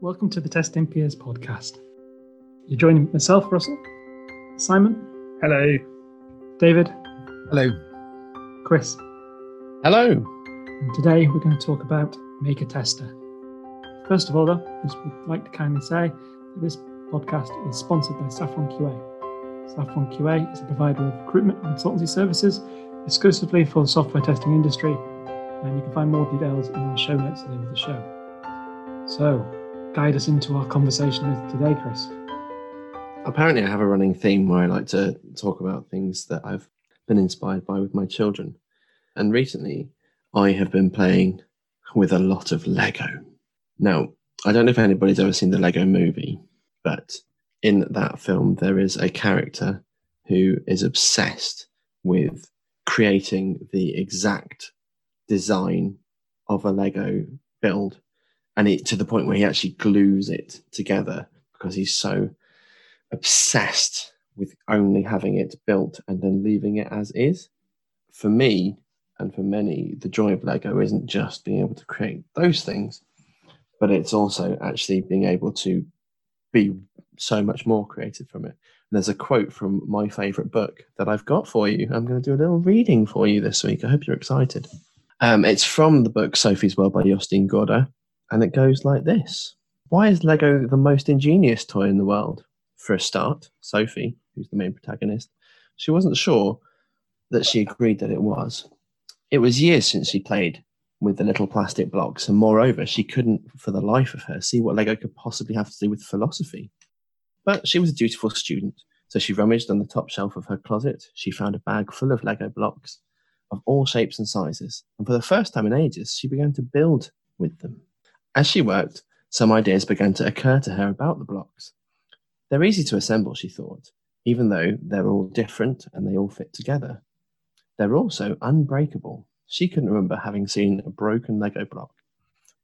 Welcome to the Testing Peers podcast. You're joining myself, Russell, Simon, Hello. David, Hello. Chris, Hello. and today we're going to talk about Make a Tester. First of all, though, I just would like to kindly say that this podcast is sponsored by Saffron QA. Saffron QA is a provider of recruitment and consultancy services exclusively for the software testing industry, and you can find more details in our show notes at the end of the show. So, guide us into our conversation with today, Chris. Apparently, I have a running theme where I like to talk about things that I've been inspired by with my children. And recently, I have been playing with a lot of Lego. Now, I don't know if anybody's ever seen the Lego movie, but in that film, there is a character who is obsessed with creating the exact design of a Lego build and it to the point where he actually glues it together because he's so obsessed with only having it built and then leaving it as is. For me, and for many, the joy of Lego isn't just being able to create those things, but it's also actually being able to be so much more creative from it. And there's a quote from my favorite book that I've got for you. I'm going to do a little reading for you this week. I hope you're excited. Um, it's from the book Sophie's World by Jostein Gaarder, and it goes like this Why is Lego the most ingenious toy in the world? For a start, Sophie, who's the main protagonist, she wasn't sure that she agreed that it was. It was years since she played with the little plastic blocks, and moreover, she couldn't, for the life of her, see what Lego could possibly have to do with philosophy. But she was a dutiful student, so she rummaged on the top shelf of her closet. She found a bag full of Lego blocks of all shapes and sizes, and for the first time in ages, she began to build with them. As she worked, some ideas began to occur to her about the blocks. They're easy to assemble, she thought, even though they're all different and they all fit together. They're also unbreakable. She couldn't remember having seen a broken Lego block.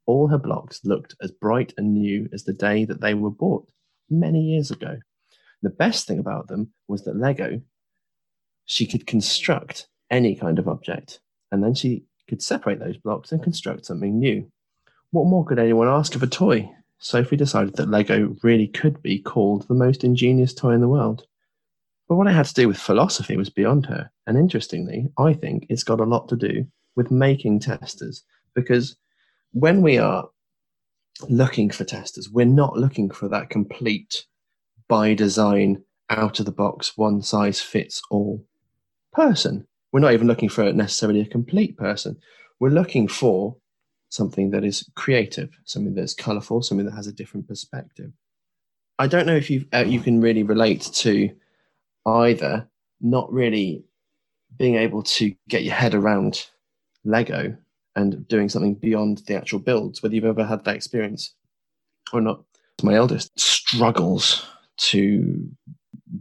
All her blocks looked as bright and new as the day that they were bought many years ago. The best thing about them was that Lego, she could construct any kind of object, and then she could separate those blocks and construct something new. What more could anyone ask of a toy? Sophie decided that Lego really could be called the most ingenious toy in the world. But what it had to do with philosophy was beyond her. And interestingly, I think it's got a lot to do with making testers. Because when we are looking for testers, we're not looking for that complete, by design, out of the box, one size fits all person. We're not even looking for necessarily a complete person. We're looking for something that is creative, something that's colorful, something that has a different perspective. I don't know if you uh, you can really relate to either not really being able to get your head around Lego and doing something beyond the actual builds, whether you've ever had that experience or not. My eldest struggles to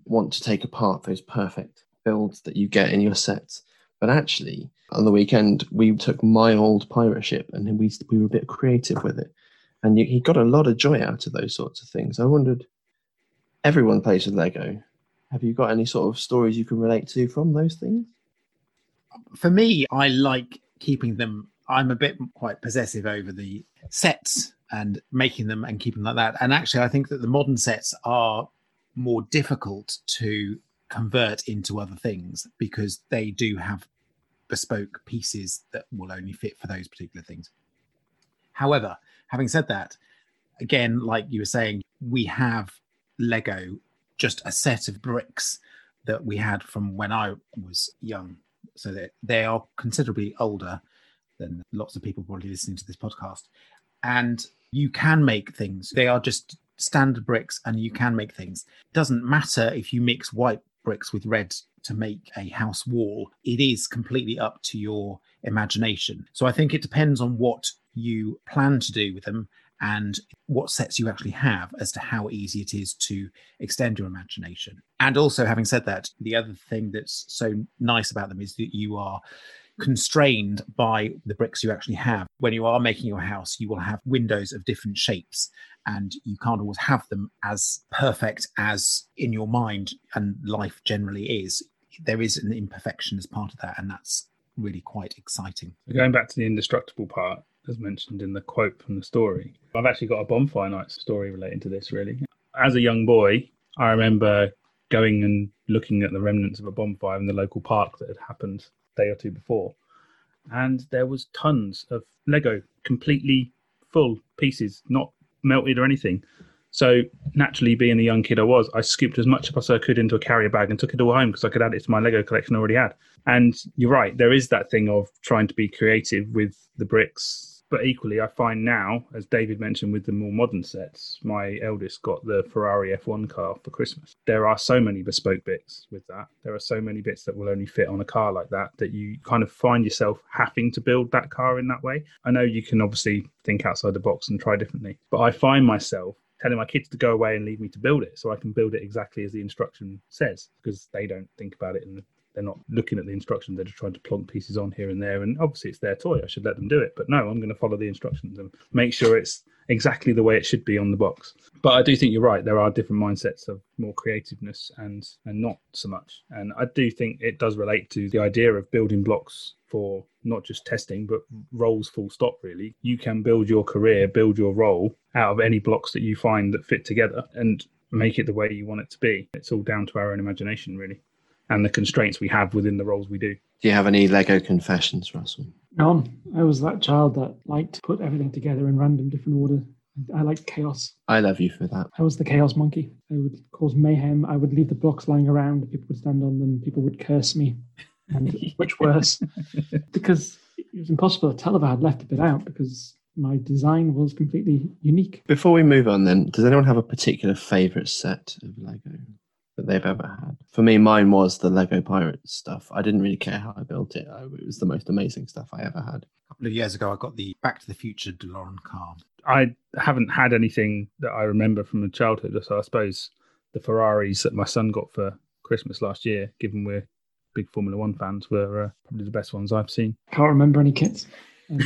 want to take apart those perfect builds that you get in your sets. But actually, on the weekend, we took my old pirate ship and we, we were a bit creative with it. And you, he got a lot of joy out of those sorts of things. I wondered, everyone plays with Lego. Have you got any sort of stories you can relate to from those things? For me, I like keeping them. I'm a bit quite possessive over the sets and making them and keeping them like that. And actually, I think that the modern sets are more difficult to convert into other things because they do have bespoke pieces that will only fit for those particular things. However, having said that, again, like you were saying, we have Lego, just a set of bricks that we had from when I was young. So that they are considerably older than lots of people probably listening to this podcast. And you can make things. They are just standard bricks and you can make things. It doesn't matter if you mix white bricks with red to make a house wall. It is completely up to your imagination. So I think it depends on what you plan to do with them and what sets you actually have as to how easy it is to extend your imagination. And also, having said that, the other thing that's so nice about them is that you are constrained by the bricks you actually have. When you are making your house, you will have windows of different shapes, and you can't always have them as perfect as in your mind and life generally is. There is an imperfection as part of that, and that's really quite exciting. Going back to the indestructible part, as mentioned in the quote from the story. I've actually got a bonfire night story relating to this, really. As a young boy, I remember going and looking at the remnants of a bonfire in the local park that had happened a day or two before. And there was tons of Lego, completely full pieces, not melted or anything. So naturally, being the young kid I was, I scooped as much as I could into a carrier bag and took it all home because I could add it to my Lego collection I already had. And you're right, there is that thing of trying to be creative with the bricks. But equally, I find now, as David mentioned, with the more modern sets, my eldest got the Ferrari F1 car for Christmas. There are so many bespoke bits with that. There are so many bits that will only fit on a car like that that you kind of find yourself having to build that car in that way. I know you can obviously think outside the box and try differently, but I find myself telling my kids to go away and leave me to build it so I can build it exactly as the instruction says because they don't think about it and they're not looking at the instructions they're just trying to plonk pieces on here and there and obviously it's their toy i should let them do it but no i'm going to follow the instructions and make sure it's exactly the way it should be on the box. But i do think you're right there are different mindsets of more creativeness and and not so much and i do think it does relate to the idea of building blocks for not just testing but roles full stop really. You can build your career build your role out of any blocks that you find that fit together and make it the way you want it to be. It's all down to our own imagination really and the constraints we have within the roles we do. Do you have any Lego confessions, Russell? None. I was that child that liked to put everything together in random different order. I like chaos. I love you for that. I was the chaos monkey. I would cause mayhem. I would leave the blocks lying around. People would stand on them. People would curse me. And which worse? because it was impossible to tell if I had left a bit out because my design was completely unique. Before we move on, then, does anyone have a particular favourite set of Lego? That they've ever had. For me, mine was the Lego Pirates stuff. I didn't really care how I built it. It was the most amazing stuff I ever had. A couple of years ago, I got the Back to the Future DeLorean car. I haven't had anything that I remember from the childhood, so I suppose the Ferraris that my son got for Christmas last year, given we're big Formula One fans, were uh, probably the best ones I've seen. Can't remember any kits.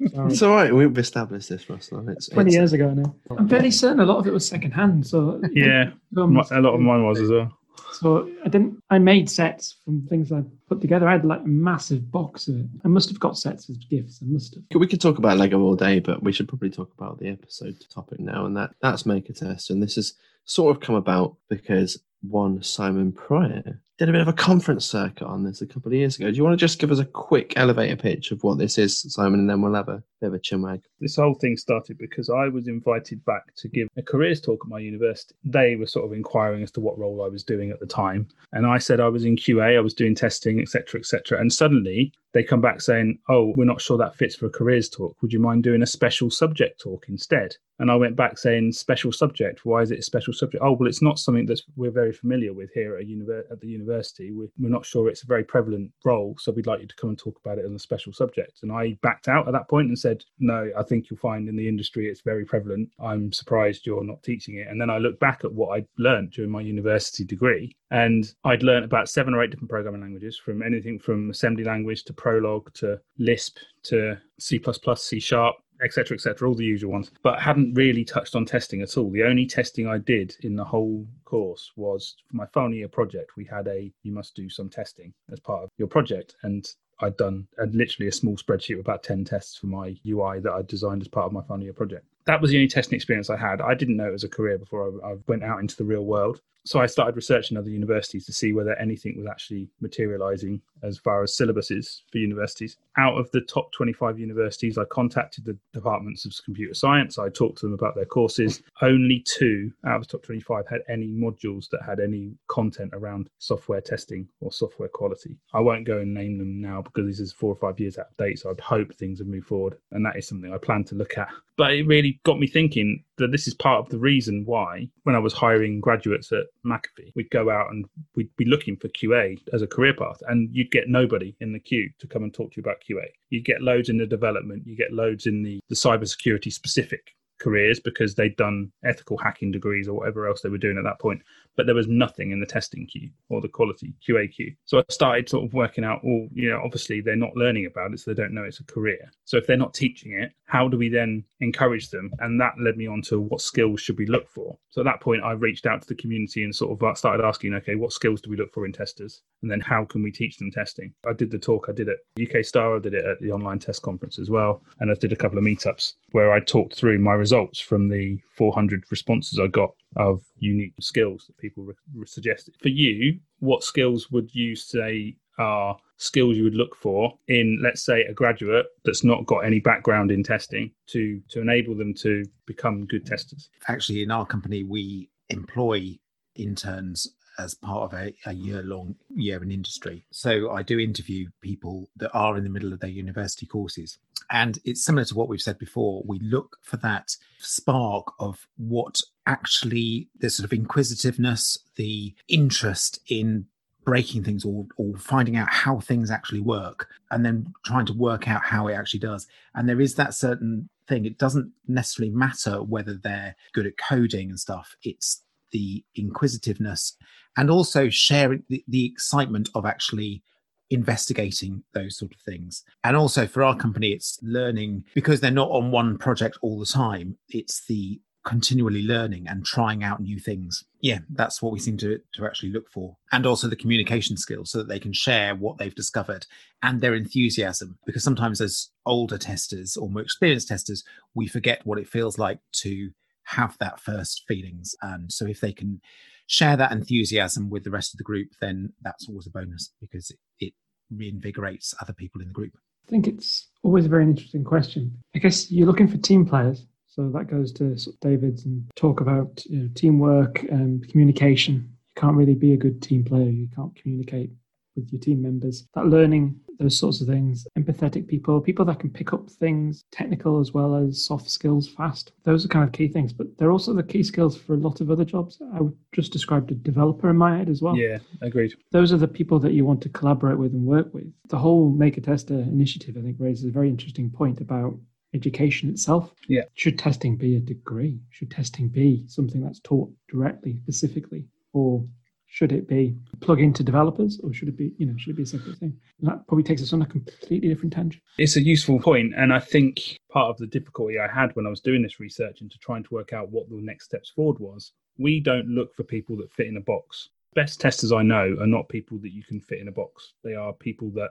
It's all right. We've established this, Russell. It's 20 it's, years ago now. I'm fairly certain a lot of it was second hand. So yeah, um, a lot of mine was as well. So I didn't. I made sets from things I put together. I had like a massive box of it. I must have got sets as gifts. I must have. We could talk about Lego all day, but we should probably talk about the episode topic now, and that that's Maker Test. And this has sort of come about because one Simon Prior did a bit of a conference circuit on this a couple of years ago. Do you want to just give us a quick elevator pitch of what this is, Simon, and then we'll have a bit of a chinwag? This whole thing started because I was invited back to give a careers talk at my university. They were sort of inquiring as to what role I was doing at the time, and I said I was in QA, I was doing testing, etc., etc. And suddenly they come back saying, "Oh, we're not sure that fits for a careers talk. Would you mind doing a special subject talk instead?" And I went back saying, "Special subject? Why is it a special subject?" Oh, well, it's not something that we're very familiar with here at, univer- at the university. We're, we're not sure it's a very prevalent role, so we'd like you to come and talk about it as a special subject. And I backed out at that point and said, "No, I think you'll find in the industry it's very prevalent. I'm surprised you're not teaching it." And then I looked back at what I'd learned during my university degree, and I'd learned about seven or eight different programming languages, from anything from assembly language to Prolog to Lisp to C++, C Sharp, etc., etc., all the usual ones, but hadn't really touched on testing at all. The only testing I did in the whole course was for my final year project. We had a you must do some testing as part of your project, and I'd done literally a small spreadsheet with about 10 tests for my UI that I designed as part of my final year project. That was the only testing experience I had. I didn't know it was a career before I, I went out into the real world so I started researching other universities to see whether anything was actually materializing as far as syllabuses for universities. Out of the top 25 universities, I contacted the departments of computer science. I talked to them about their courses. Only two out of the top 25 had any modules that had any content around software testing or software quality. I won't go and name them now because this is four or five years out of date. So I'd hope things have moved forward. And that is something I plan to look at. But it really got me thinking that this is part of the reason why, when I was hiring graduates at McAfee, we'd go out and we'd be looking for QA as a career path, and you'd get nobody in the queue to come and talk to you about QA. You'd get loads in the development, you get loads in the, the cybersecurity specific careers because they'd done ethical hacking degrees or whatever else they were doing at that point. But there was nothing in the testing queue or the quality QA queue. So I started sort of working out, all, you know, obviously they're not learning about it, so they don't know it's a career. So if they're not teaching it, how do we then encourage them? And that led me on to what skills should we look for? So at that point, I reached out to the community and sort of uh, started asking, okay, what skills do we look for in testers? And then how can we teach them testing? I did the talk, I did it UKSTAR, I did it at the online test conference as well. And I did a couple of meetups where I talked through my results from the 400 responses I got of unique skills that people re- suggested. For you, what skills would you say are skills you would look for in let's say a graduate that's not got any background in testing to to enable them to become good testers actually in our company we employ interns as part of a, a year long year in industry. So I do interview people that are in the middle of their university courses. And it's similar to what we've said before. We look for that spark of what actually the sort of inquisitiveness, the interest in breaking things or, or finding out how things actually work and then trying to work out how it actually does. And there is that certain thing. It doesn't necessarily matter whether they're good at coding and stuff. It's the inquisitiveness and also sharing the, the excitement of actually investigating those sort of things. And also for our company, it's learning because they're not on one project all the time. It's the continually learning and trying out new things. Yeah, that's what we seem to, to actually look for. And also the communication skills so that they can share what they've discovered and their enthusiasm. Because sometimes as older testers or more experienced testers, we forget what it feels like to have that first feelings. And so if they can share that enthusiasm with the rest of the group, then that's always a bonus because it, it reinvigorates other people in the group. I think it's always a very interesting question. I guess you're looking for team players. So that goes to David's and talk about you know, teamwork and communication. You can't really be a good team player. You can't communicate with your team members. That learning those sorts of things. Empathetic people, people that can pick up things, technical as well as soft skills fast. Those are kind of key things, but they're also the key skills for a lot of other jobs. I would just describe a developer in my head as well. Yeah, agreed. Those are the people that you want to collaborate with and work with. The whole Make a Tester initiative, I think, raises a very interesting point about education itself. Yeah. Should testing be a degree? Should testing be something that's taught directly, specifically? Or should it be plug into developers or should it be, you know, should it be a separate thing? And that probably takes us on a completely different tangent. It's a useful point, and I think part of the difficulty I had when I was doing this research into trying to work out what the next steps forward was, we don't look for people that fit in a box. Best testers I know are not people that you can fit in a box. They are people that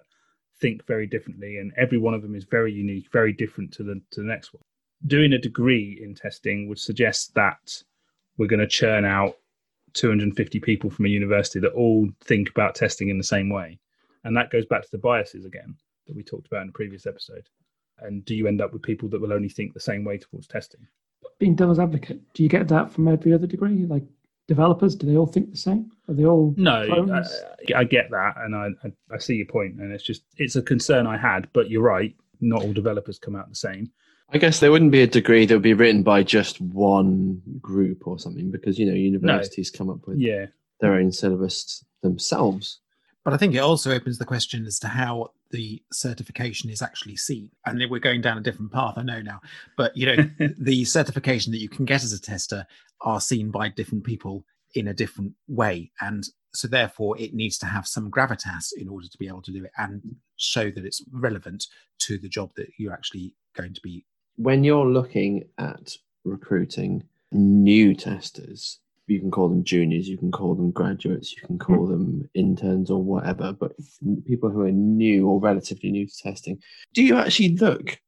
think very differently, and every one of them is very unique, very different to the to the next one. Doing a degree in testing would suggest that we're going to churn out 250 people from a university that all think about testing in the same way. And that goes back to the biases again that we talked about in the previous episode. And do you end up with people that will only think the same way towards testing? Being devil's advocate, do you get that from every other degree? Like developers, do they all think the same? Are they all no? I, I, get that, and I, I I see your point, and it's just it's a concern I had. But you're right, not all developers come out the same. I guess there wouldn't be a degree that would be written by just one group or something because you know universities no. come up with yeah. their own syllabus themselves. But I think it also opens the question as to how the certification is actually seen. And we're going down a different path, I know now. But you know, the certification that you can get as a tester are seen by different people in a different way. And so therefore it needs to have some gravitas in order to be able to do it and show that it's relevant to the job that you're actually going to be when you're looking at recruiting new testers, you can call them juniors, you can call them graduates, you can call hmm. them interns or whatever, but people who are new or relatively new to testing, do you actually look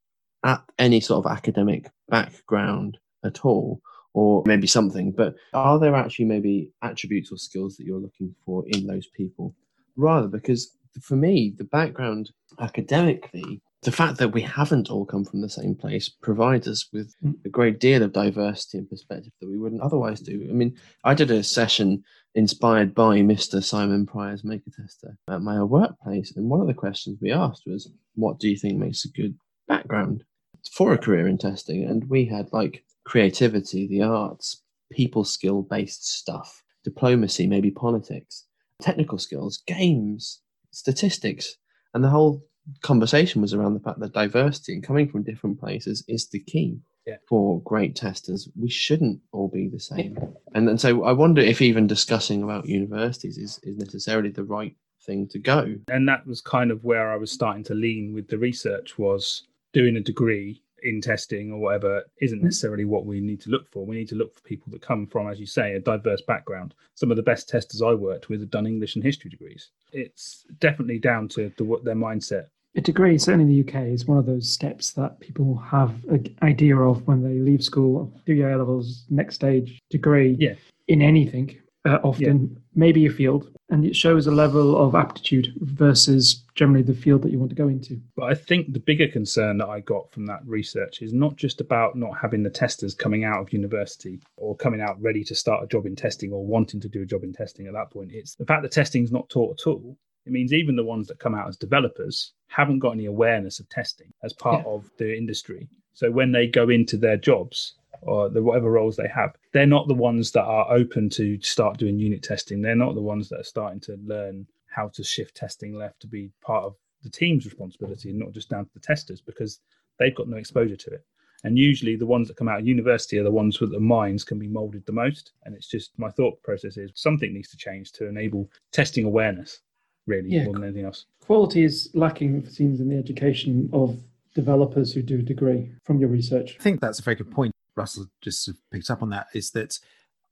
at any sort of academic background at all? Or maybe something, but are there actually maybe attributes or skills that you're looking for in those people? Rather, because for me, the background academically the fact that we haven't all come from the same place provides us with mm. a great deal of diversity and perspective that we wouldn't otherwise do. I mean, I did a session inspired by Mr. Simon Prior's Maker Tester at my workplace, and one of the questions we asked was, "What do you think makes a good background for a career in testing?" And we had like creativity, the arts, people skill based stuff, diplomacy, maybe politics, technical skills, games, statistics, and the whole conversation was around the fact that diversity and coming from different places is the key. Yeah. for great testers, we shouldn't all be the same. And and so I wonder if even discussing about universities is, is necessarily the right thing to go. and that was kind of where I was starting to lean with the research was doing a degree in testing or whatever isn't mm-hmm. necessarily what we need to look for. We need to look for people that come from, as you say, a diverse background. Some of the best testers I worked with have done English and history degrees. It's definitely down to, to what their mindset. A degree, certainly in the UK, is one of those steps that people have an idea of when they leave school, do your A levels, next stage degree Yeah. in anything, uh, often, maybe a field. And it shows a level of aptitude versus generally the field that you want to go into. But I think the bigger concern that I got from that research is not just about not having the testers coming out of university or coming out ready to start a job in testing or wanting to do a job in testing at that point. It's the fact that testing is not taught at all. It means even the ones that come out as developers haven't got any awareness of testing as part Yeah. of the industry. So when they go into their jobs or the whatever roles they have, they're not the ones that are open to start doing unit testing. They're not the ones that are starting to learn how to shift testing left to be part of the team's responsibility and not just down to the testers because they've got no exposure to it. And usually the ones that come out of university are the ones with the minds can be molded the most. And it's just my thought process is something needs to change to enable testing awareness, really, Yeah. more than anything else. Quality is lacking, it seems, in the education of developers who do a degree from your research. I think that's a very good point. Russell just picked up on that. Is that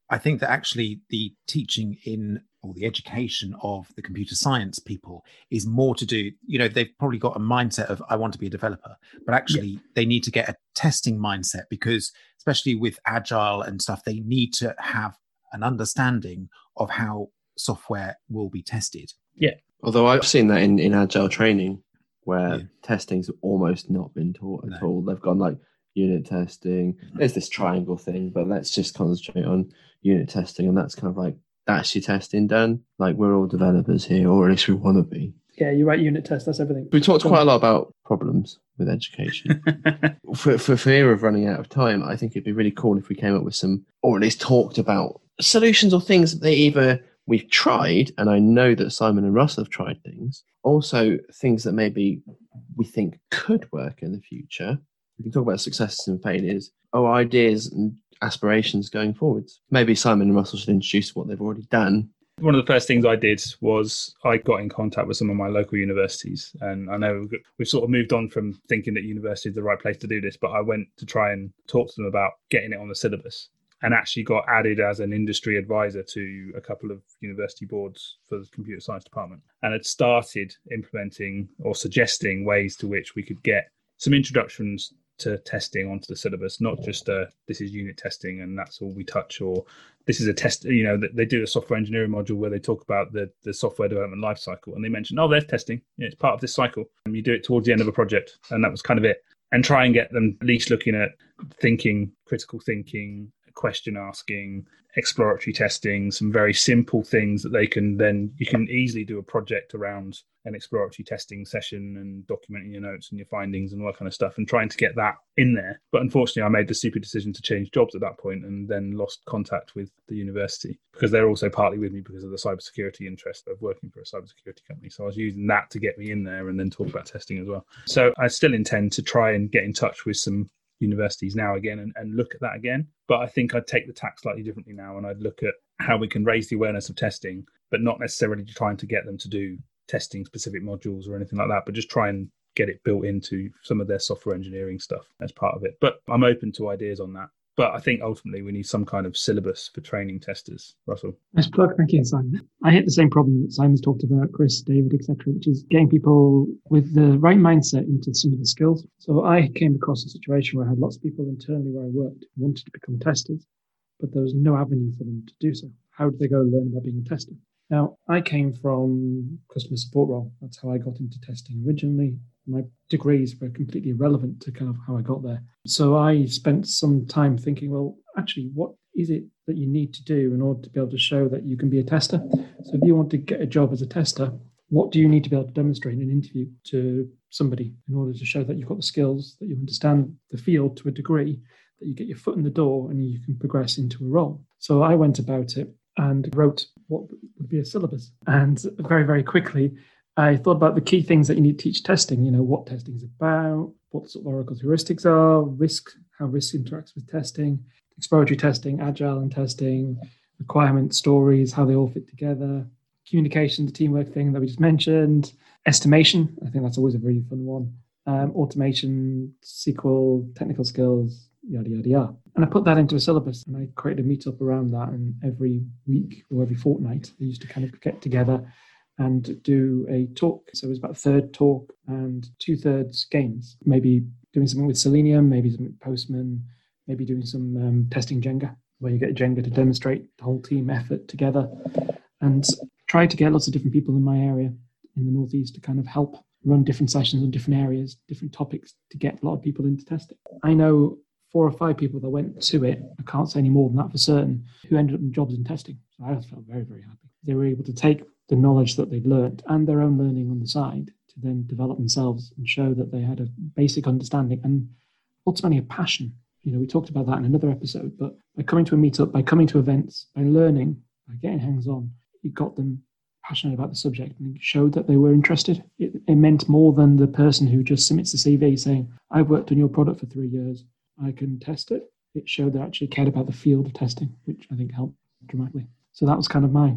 I think that actually the teaching in or the education of the computer science people is more to do. You know, they've probably got a mindset of I want to be a developer, but actually they need to get a testing mindset because, especially with agile and stuff, they need to have an understanding of how software will be tested. Although I've seen that in, in agile training where Yeah. testing's almost not been taught at No. all. They've gone like unit testing. Mm-hmm. There's this triangle thing, but let's just concentrate on unit testing. And that's kind of like, that's your testing done. Like we're all developers here, or at least we want to be. Yeah, you write unit tests, that's everything. We talked quite a lot about problems with education. for, for fear of running out of time, I think it'd be really cool if we came up with some, or at least talked about solutions or things that they either we've tried, and I know that Simon and Russ have tried things. Also, things that maybe we think could work in the future. We can talk about successes and failures, or ideas and aspirations going forwards. Maybe Simon and Russell should introduce what they've already done. One of the first things I did was I got in contact with some of my local universities. And I know we've- sort of moved on from thinking that university is the right place to do this, but I went to try and talk to them about getting it on the syllabus and actually got added as an industry advisor to a couple of university boards for the computer science department and had started implementing or suggesting ways to which we could get some introductions to testing onto the syllabus, not just uh, this is unit testing and that's all we touch, or this is a test. You know, they do a software engineering module where they talk about the the software development life cycle, and they mention, oh, there's testing. Yeah, it's part of this cycle, and you do it towards the end of a project, and that was kind of it. And try and get them at least looking at thinking, critical thinking, question asking, exploratory testing, some very simple things that they can then you can easily do a project around an exploratory testing session and documenting your notes and your findings and all that kind of stuff and trying to get that in there. But unfortunately I made the stupid decision to change jobs at that point and then lost contact with the university because they're also partly with me because of the cybersecurity interest of working for a cybersecurity company. So I was using that to get me in there and then talk about testing as well. So I still intend to try and get in touch with some universities now again and, and look at that again. But I think I'd take the tack slightly differently now and I'd look at how we can raise the awareness of testing, but not necessarily trying to get them to do testing specific modules or anything like that, but just try and get it built into some of their software engineering stuff as part of it. But I'm open to ideas on that. But I think ultimately we need some kind of syllabus for training testers. Russell. Nice plug. Thank you, Simon. I hit the same problem that Simon's talked about, Chris, David, etc., which is getting people with the right mindset into some of the skills. So I came across a situation where I had lots of people internally where I worked who wanted to become testers, but there was no avenue for them to do so. How did they go learn about being a tester? Now, I came from customer support role. That's how I got into testing originally. My degrees were completely irrelevant to kind of how I got there. So I spent some time thinking, well, actually, what is it that you need to do in order to be able to show that you can be a tester? So if you want to get a job as a tester, what do you need to be able to demonstrate in an interview to somebody in order to show that you've got the skills, that you understand the field to a degree, that you get your foot in the door and you can progress into a role? So I went about it and wrote what would be a syllabus. And very, very quickly, I thought about the key things that you need to teach testing, you know, what testing is about, what sort of Oracle's heuristics are, risk, how risk interacts with testing, exploratory testing, agile and testing, requirement stories, how they all fit together, communication, the teamwork thing that we just mentioned, estimation. I think that's always a really fun one. Um, automation, SQL, technical skills, yada yada yada. And I put that into a syllabus, and I created a meetup around that. And every week or every fortnight, I used to kind of get together and do a talk. So it was about a third talk and two thirds games. Maybe doing something with Selenium, maybe something Postman, maybe doing some um, testing Jenga, where you get Jenga to demonstrate the whole team effort together, and try to get lots of different people in my area in the northeast to kind of help run different sessions on different areas, different topics to get a lot of people into testing. I know four or five people that went to it. I can't say any more than that for certain. Who ended up in jobs in testing. So I felt very very happy. They were able to take the knowledge that they'd learned and their own learning on the side to then develop themselves and show that they had a basic understanding and ultimately a passion. You know, we talked about that in another episode, but by coming to a meetup, by coming to events, by learning, by getting hands on, it got them passionate about the subject and showed that they were interested. It, it meant more than the person who just submits the CV saying, I've worked on your product for three years, I can test it. It showed they actually cared about the field of testing, which I think helped dramatically. So that was kind of my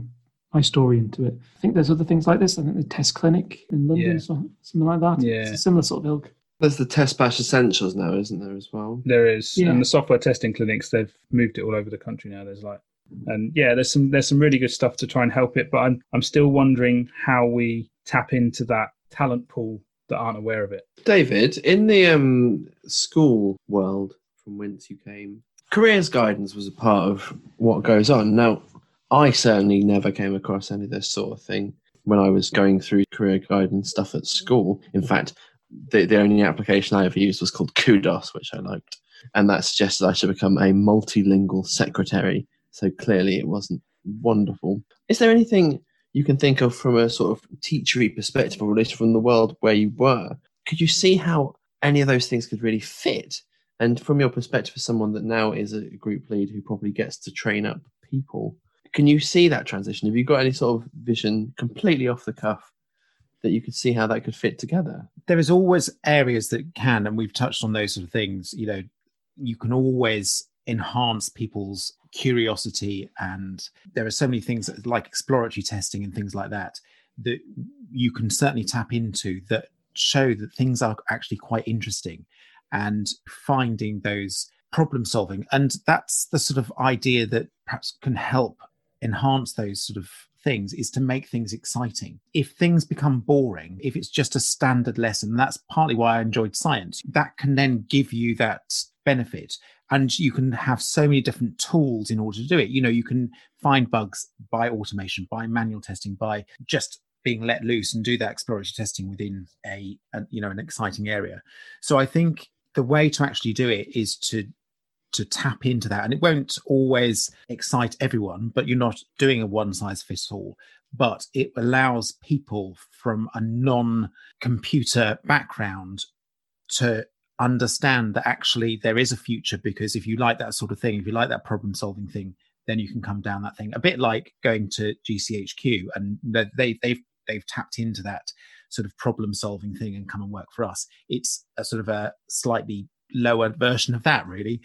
my story into it. I think there's other things like this. I think the test clinic in London, Yeah. so, something like that. Yeah. It's a similar sort of ilk. There's the TestBash Essentials now, isn't there, as well? There is, Yeah. and the software testing clinics they've moved it all over the country now. There's like, and yeah, there's some there's some really good stuff to try and help it. But I'm I'm still wondering how we tap into that talent pool that aren't aware of it. David, in the um, school world from whence you came, careers guidance was a part of what goes on. Now, I certainly never came across any of this sort of thing when I was going through career guidance stuff at school. In fact, the, the only application I ever used was called Kudos, which I liked. And that suggested I should become a multilingual secretary. So clearly it wasn't wonderful. Is there anything you can think of from a sort of teachery perspective, or at least from the world where you were? Could you see how any of those things could really fit? And from your perspective, as someone that now is a group lead who probably gets to train up people, can you see that transition? Have you got any sort of vision completely off the cuff that you could see how that could fit together? there is always areas that can, and we've touched on those sort of things. You know, you can always enhance people's curiosity, and there are so many things like exploratory testing and things like that that you can certainly tap into that show that things are actually quite interesting, and finding those problem solving, and that's the sort of idea that perhaps can help enhance those sort of things is to make things exciting. If things become boring, if it's just a standard lesson, that's partly why I enjoyed science. That can then give you that benefit. And you can have so many different tools in order to do it. You know, you can find bugs by automation, by manual testing, by just being let loose and do that exploratory testing within a, a you know an exciting area. So I think the way to actually do it is to to tap into that. And it won't always excite everyone but you're not doing a one size fits all but it allows people from a non computer background to understand that actually there is a future because if you like that sort of thing if you like that problem solving thing then you can come down that thing. A bit like going to GCHQ and they they- they've they've tapped into that sort of problem solving thing and come and work for us. It's a sort of a slightly lower version of that really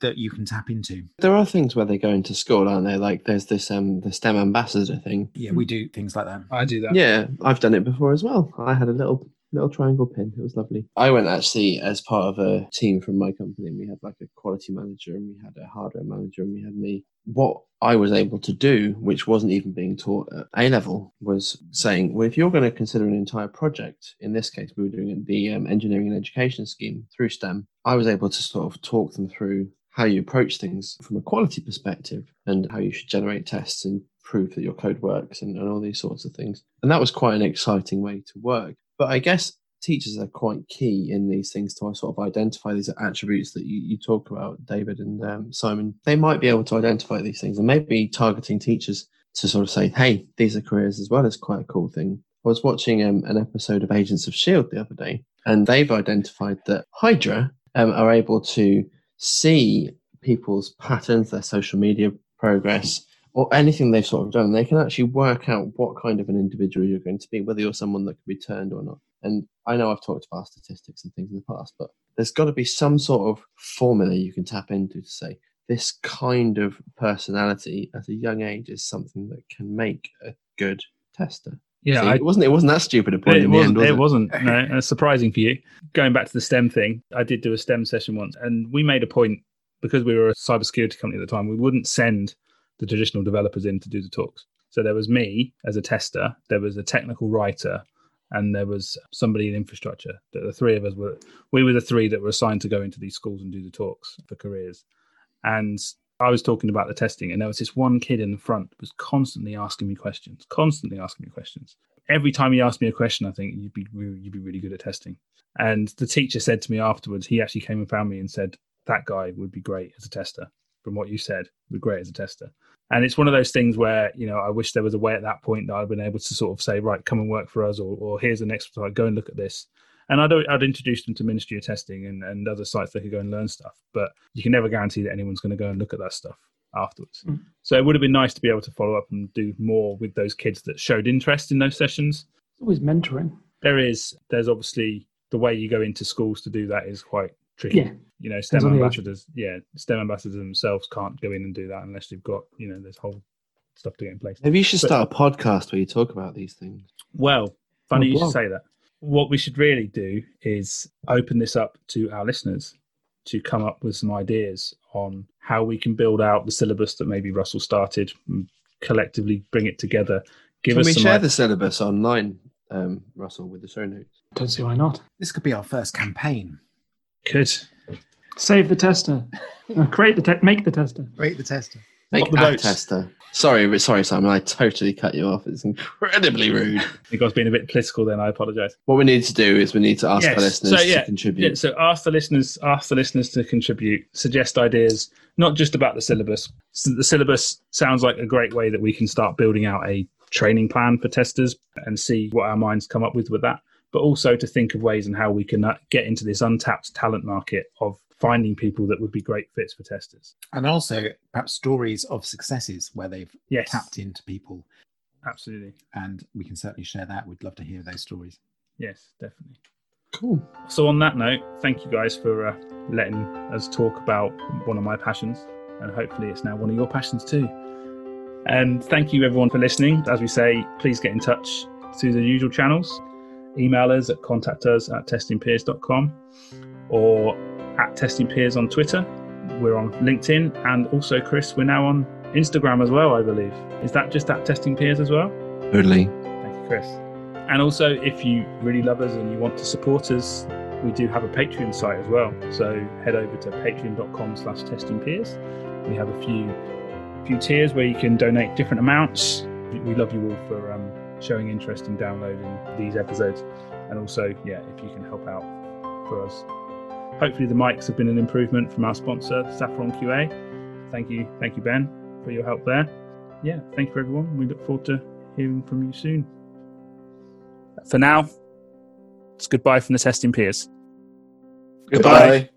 that you can tap into There are things where they go into school, aren't there? Like there's this um the STEM ambassador thing. yeah we do things like that I do that. Yeah, I've done it before as well. I had a little little triangle pin. It was lovely. I went actually as part of a team from my company. We had like a quality manager and we had a hardware manager and we had me. What I was able to do, which wasn't even being taught at A level, was saying, well, if you're going to consider an entire project, in this case, we were doing the um, engineering and education scheme through STEM. I was able to sort of talk them through how you approach things from a quality perspective and how you should generate tests and prove that your code works and, and all these sorts of things. And that was quite an exciting way to work. But I guess teachers are quite key in these things to sort of identify these attributes that you, you talk about, David and um, Simon. They might be able to identify these things and maybe targeting teachers to sort of say, hey, these are careers as well is quite a cool thing. I was watching um, an episode of Agents of S.H.I.E.L.D. the other day, and they've identified that Hydra um, are able to see people's patterns, their social media progress, or anything they've sort of done, they can actually work out what kind of an individual you're going to be, whether you're someone that can be turned or not. And I know I've talked about statistics and things in the past, but there's got to be some sort of formula you can tap into to say this kind of personality at a young age is something that can make a good tester. Yeah, See, I, it wasn't. It wasn't that stupid a point it, wasn't, end, was it it? wasn't. No, it's surprising for you. Going back to the STEM thing, I did do a STEM session once, and we made a point because we were a cybersecurity company at the time. We wouldn't send the traditional developers in to do the talks. So there was me as a tester, there was a technical writer, and there was somebody in infrastructure. The, three of us were we were the three that were assigned to go into these schools and do the talks for careers. And I was talking about the testing, and there was this one kid in the front was constantly asking me questions, constantly asking me questions. Every time he asked me a question, I think you'd be you'd be really good at testing. And the teacher said to me afterwards, he actually came and found me and said that guy would be great as a tester. From what you said, would be great as a tester. And it's one of those things where you know I wish there was a way at that point that I'd been able to sort of say, right, come and work for us, or, or here's an exercise, go and look at this. And I'd, I'd introduce them to Ministry of Testing and, and other sites they could go and learn stuff. But you can never guarantee that anyone's going to go and look at that stuff afterwards. Mm. So it would have been nice to be able to follow up and do more with those kids that showed interest in those sessions. It's always mentoring. There is, there's obviously the way you go into schools to do that is quite tricky. Yeah. You know, STEM on the age. ambassadors, yeah, STEM ambassadors themselves can't go in and do that unless you've got, you know, this whole stuff to get in place. Maybe you should But- start a podcast where you talk about these things. Well, funny Oh, you should say that. What we should really do is open this up to our listeners to come up with some ideas on how we can build out the syllabus that maybe Russell started, and collectively bring it together. Give Can us we some share i- the syllabus online, um, Russell, with the show notes? Don't see why not. This could be our first campaign. Good. Save the tester. Create the te- make the tester. Rate the tester. Make What the a votes? tester. Sorry, but- sorry, Simon. I totally cut you off. It's incredibly rude. I think I was being a bit political then. I apologise. what we need to do is we need to ask Yes, our listeners so, yeah, to contribute. Yeah, so ask the listeners, ask the listeners to contribute, suggest ideas, not just about the syllabus. So the syllabus sounds like a great way that we can start building out a training plan for testers and see what our minds come up with with that. But also to think of ways and how we can uh, get into this untapped talent market of finding people that would be great fits for testers. And also perhaps stories of successes where they've Yes, tapped into people. absolutely. And we can certainly share that. We'd love to hear those stories. Yes, definitely. cool. So on that note, thank you guys for uh, letting us talk about one of my passions, and hopefully it's now one of your passions too. And thank you everyone for listening. As we say, please get in touch through the usual channels. Email us at contact us at testingpeers.com or at testingpeers on Twitter. We're on LinkedIn and also Chris, we're now on Instagram as well, I believe. Is that just at testing peers as well? Totally. Thank you, Chris. And also, if you really love us and you want to support us, we do have a Patreon site as well. So head over to patreon.com slash testingpeers. We have a few few tiers where you can donate different amounts. We love you all for um, showing interest in downloading these episodes. And also, yeah, if you can help out for us. Hopefully the mics have been an improvement from our sponsor, Saffron QA. Thank you, thank you, Ben, for your help there. Yeah, thank you for everyone. We look forward to hearing from you soon. For now, it's goodbye from the testing peers. Goodbye.